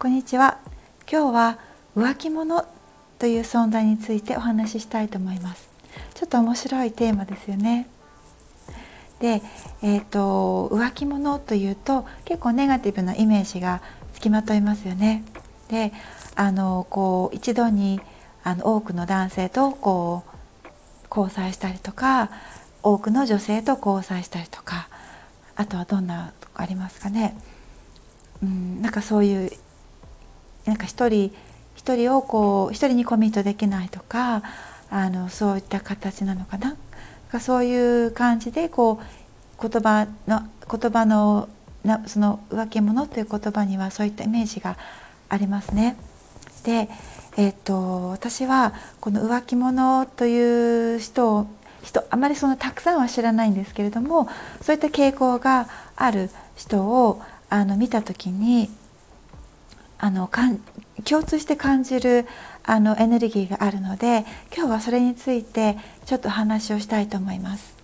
こんにちは。今日は浮気者という存在についてお話ししたいと思います。ちょっと面白いテーマですよね。で、えーと、浮気者というと結構ネガティブなイメージがつきまといますよね。であのこう一度にあの多くの男性とこう交際したりとか多くの女性と交際したりとかあとはどんなありますかね、うん、なんかそういうなんか一人一人をこう一人にコミットできないとかあのそういった形なのかな？かそういう感じでこう言葉の言葉のなその浮気者という言葉にはそういったイメージがありますね。で、えーと、私はこの浮気者という人を人あまりそのたくさんは知らないんですけれどもそういった傾向がある人をあの見た時にあのかん共通して感じるあのエネルギーがあるので今日はそれについてちょっと話をしたいと思います。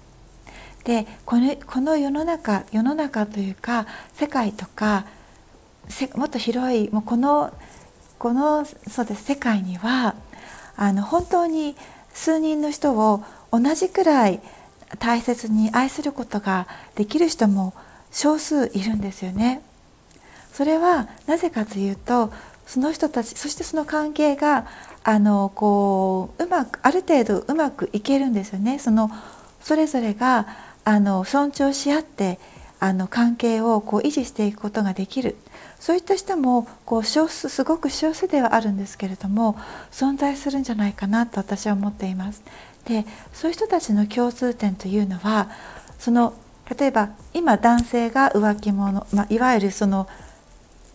でこのこの世の中世の中というか世界とかもっと広いもうこのこのそうです世界にはあの本当に数人の人を同じくらい大切に愛することができる人も少数いるんですよね。それはなぜかというとその人たちそしてその関係があのこううまくある程度うまくいけるんですよね。そのそれぞれがあの尊重し合ってあの関係をこう維持していくことができるそういった人もこう少数すごく少数ではあるんですけれども存在するんじゃないかなと私は思っています。でそういう人たちの共通点というのはその例えば今男性が浮気者、まあ、いわゆるその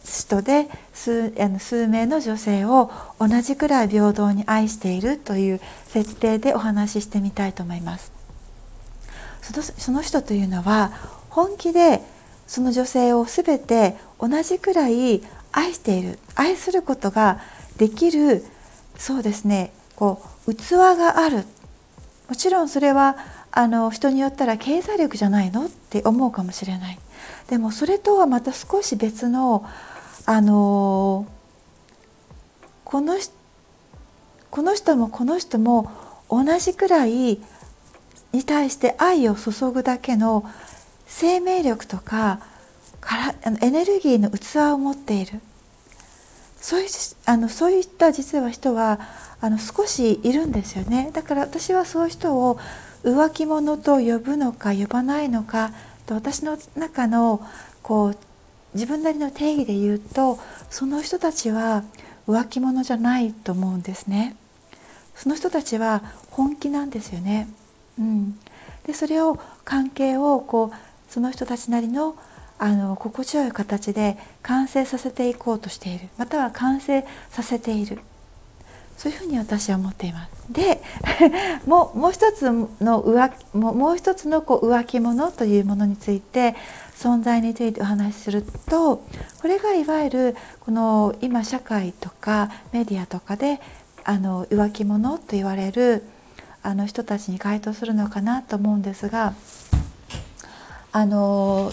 人で数あの数名の女性を同じくらい平等に愛しているという設定でお話ししてみたいと思います。そのその人というのは本気でその女性を全て同じくらい愛している愛することができるそうですねこう器があるもちろんそれはあの人によったら経済力じゃないのって思うかもしれないでもそれとはまた少し別のあのこのこの人もこの人も同じくらいに対して愛を注ぐだけの生命力とかからあのエネルギーの器を持っている。そういうあのそういった実は人はあの少しいるんですよね。だから私はそういう人を浮気者と呼ぶのか呼ばないのかと私の中のこう自分なりの定義で言うとその人たちは浮気者じゃないと思うんですね。その人たちは本気なんですよね。うん、でそれを関係をこうその人たちなりのあの心地よい形で完成させていこうとしている。または完成させている。そういうふうに私は思っています。で もうもう一つの浮ももう一つのこう浮気者というものについて存在についてお話しするとこれがいわゆるこの今社会とかメディアとかであの浮気者と言われるあの人たちに回答するのかなと思うんですがあの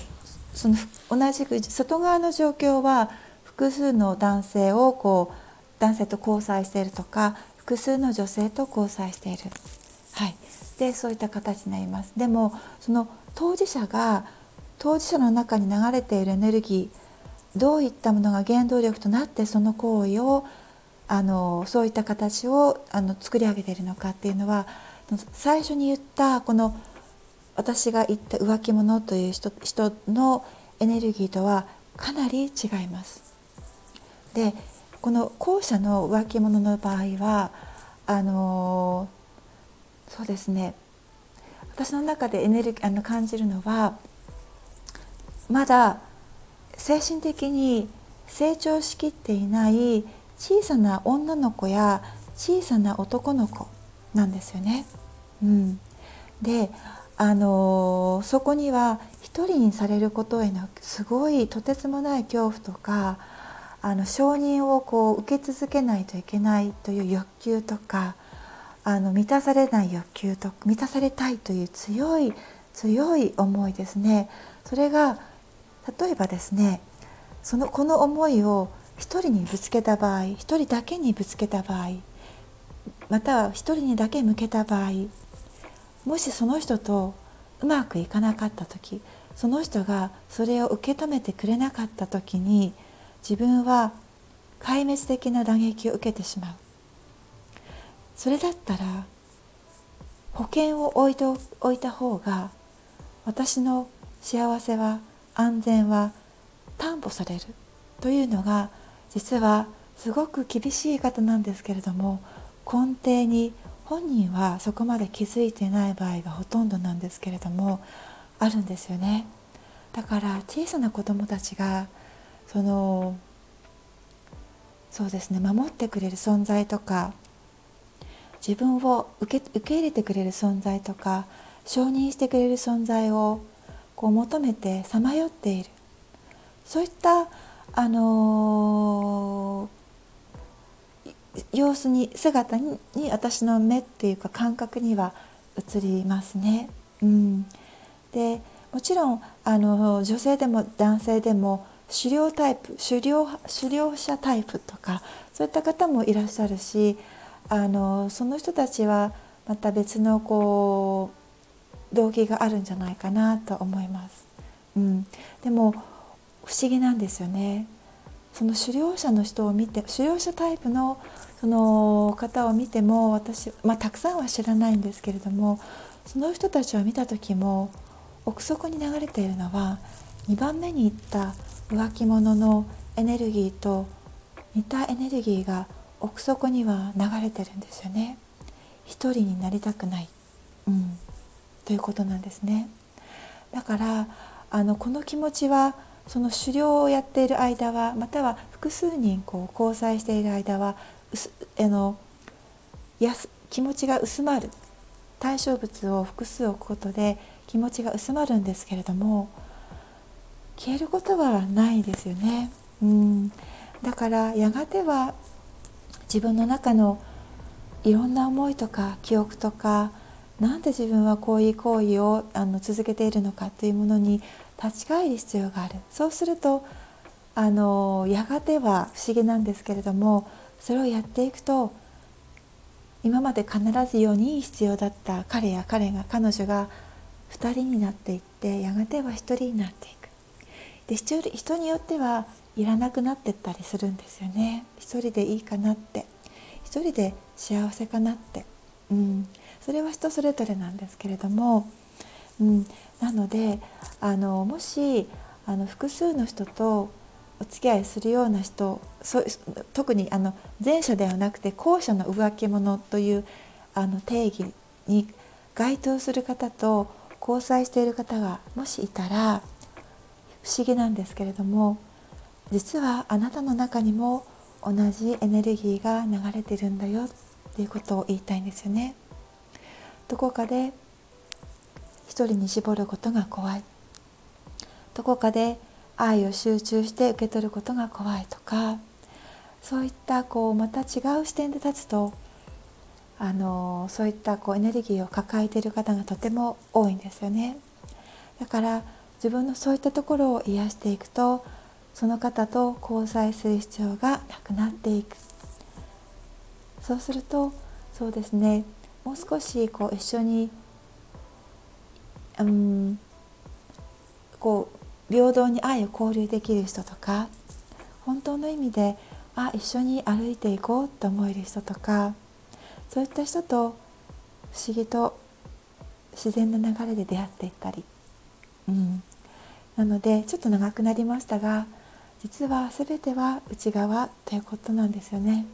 その同じく外側の状況は複数の男性をこう男性と交際しているとか複数の女性と交際している、はい、でそういった形になります。でもその当事者が当事者の中に流れているエネルギーどういったものが原動力となってその行為をあのそういった形をあの作り上げているのかっていうのは最初に言ったこの私が言った浮気者という人人のエネルギーとはかなり違います。でこの後者の浮気者の場合はあのそうですね私の中でエネルギーあの感じるのはまだ精神的に成長しきっていない小さな女の子や小さな男の子なんですよね。うん、であのそこには一人にされることへのすごいとてつもない恐怖とかあの承認をこう受け続けないといけないという欲求とかあの満たされない欲求と満たされたいという強い強い思いですね。それが例えばですねそのこの思いを一人にぶつけた場合一人だけにぶつけた場合または一人にだけ向けた場合もしその人とうまくいかなかった時その人がそれを受け止めてくれなかった時に自分は壊滅的な打撃を受けてしまう。それだったら保険を置いておいた方が私の幸せは安全は担保される。というのが実はすごく厳しい方なんですけれども根底に本人はそこまで気づいてない場合がほとんどなんですけれどもあるんですよね。だから小さな子どもたちがそのそうですね守ってくれる存在とか自分を受け受け入れてくれる存在とか承認してくれる存在をこう求めてさまよっているそういったあのー、様子に姿に私の目っていうか感覚には映りますね。うん、でもちろんあの女性でも男性でも狩猟タイプ狩猟狩猟者タイプとかそういった方もいらっしゃるしあのその人たちはまた別のこう動機があるんじゃないかなと思います。うん、でも不思議なんですよね。その狩猟者の人を見て狩猟者タイプのその方を見ても私、まあ、たくさんは知らないんですけれどもその人たちを見た時も奥底に流れているのは2番目に言った浮気者のエネルギーと似たエネルギーが奥底には流れてるんですよね。一人になりたくない、うん、ということなんですね。だからあのこの気持ちはその狩猟をやっている間はまたは複数人こう交際している間はあのやす気持ちが薄まる対象物を複数置くことで気持ちが薄まるんですけれども消えることはないですよね。うん、だからやがては自分の中のいろんな思いとか記憶とかなんで自分はこういう行為をあの続けているのかというものに立ち返る必要がある。そうするとあのやがては不思議なんですけれどもそれをやっていくと今まで必ず4人必要だった彼や彼が彼女が2人になっていってやがては1人になっていく。で人によってはいらなくなってったりするんですよね。1人でいいかなって。1人で幸せかなって、うん、それは人それぞれなんですけれども、うん、なのであのもしあの複数の人とお付き合いするような人そ特にあの前者ではなくて後者の浮気者というあの定義に該当する方と交際している方がもしいたら不思議なんですけれども実はあなたの中にも同じエネルギーが流れてるんだよっていうことを言いたいんですよね。どこかで一人に絞ることが怖いどこかで愛を集中して受け取ることが怖いとかそういったこうまた違う視点で立つとあのそういったこうエネルギーを抱えている方がとても多いんですよね。だから自分のそういったところを癒していくとその方と交際する必要がなくなっていく。そうするとそうですねもう少しこう一緒にうんこう平等に愛を交流できる人とか本当の意味であ一緒に歩いていこうと思える人とかそういった人と不思議と自然な流れで出会っていったり、うん、なのでちょっと長くなりましたが実は全ては内側ということなんですよね。